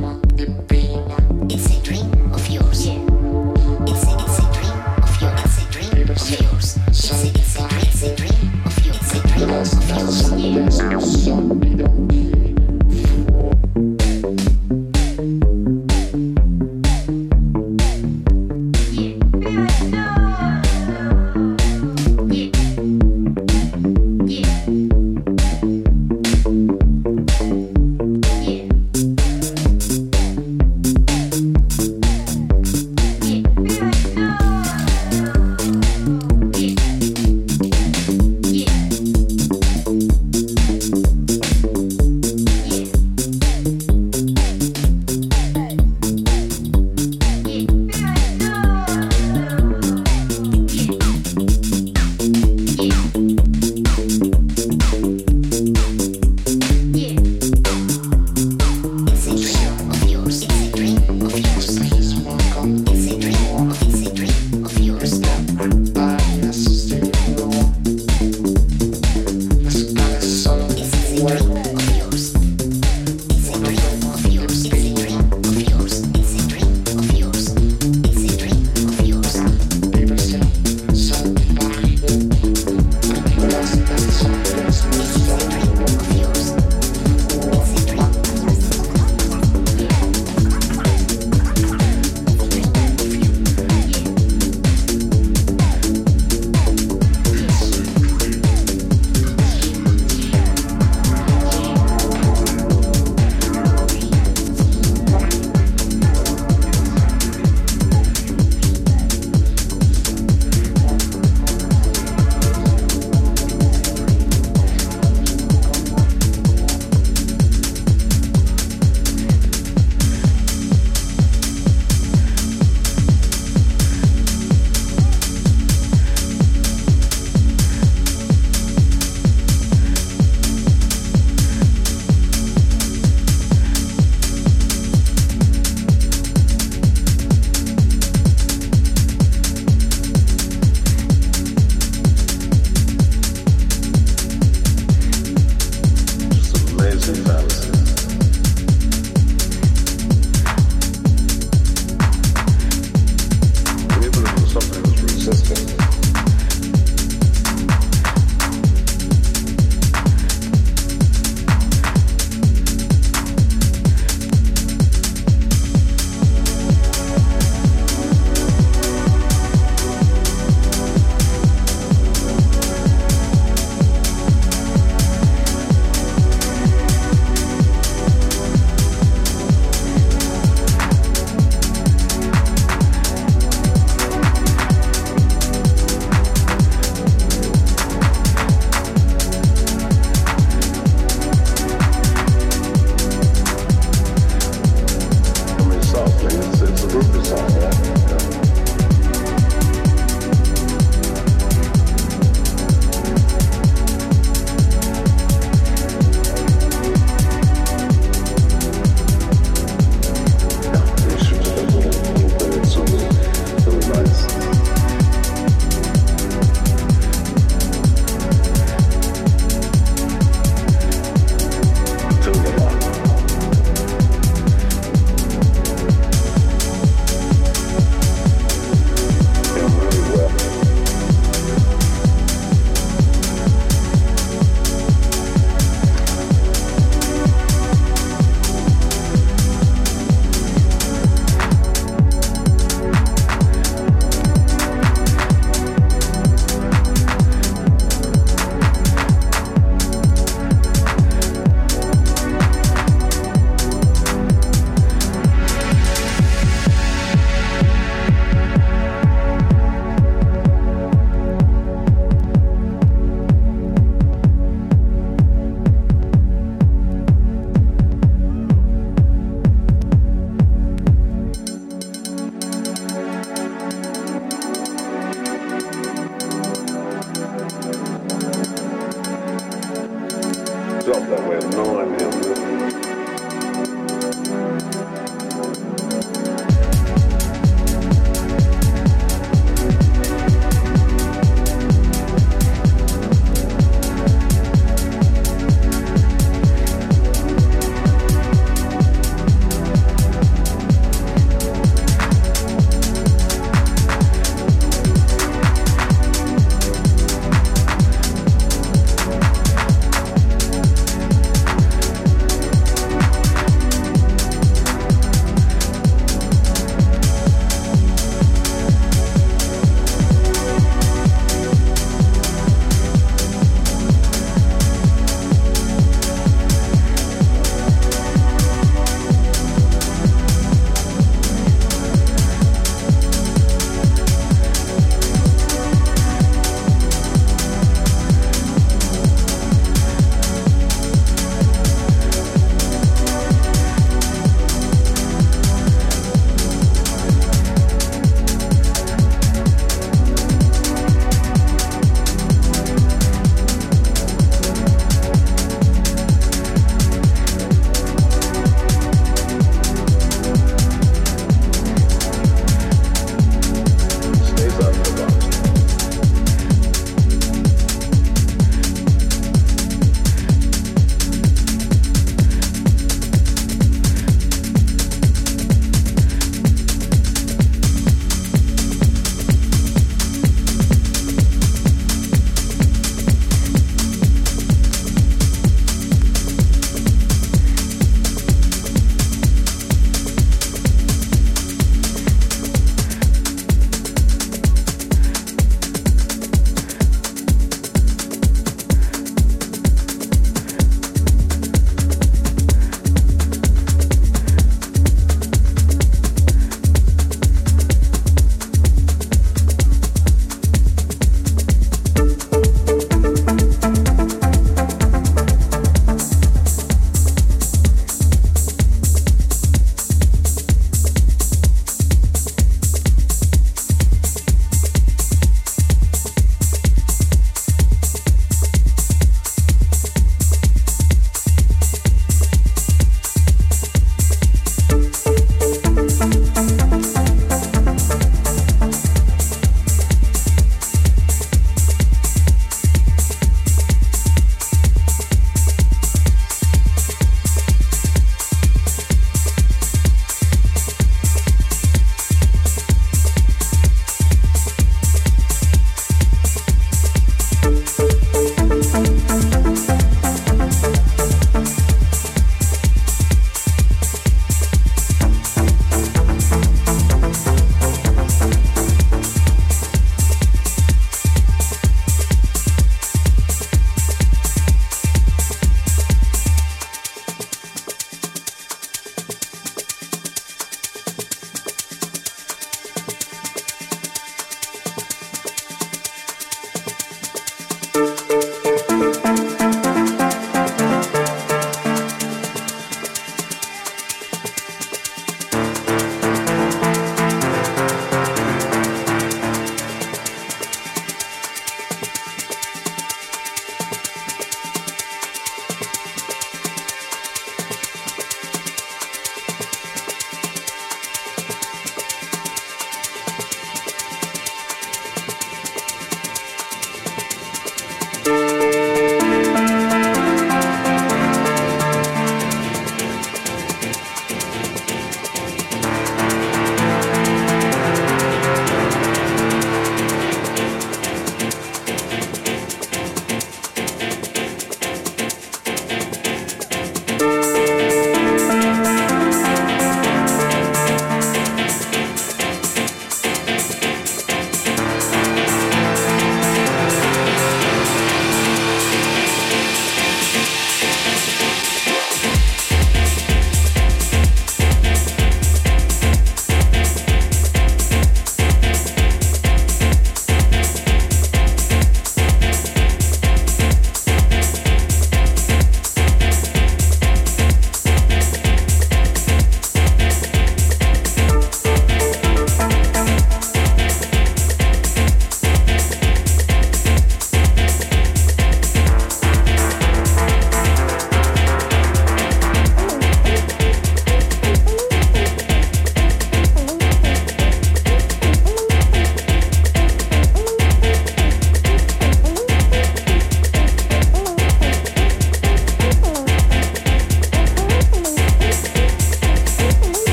Bye.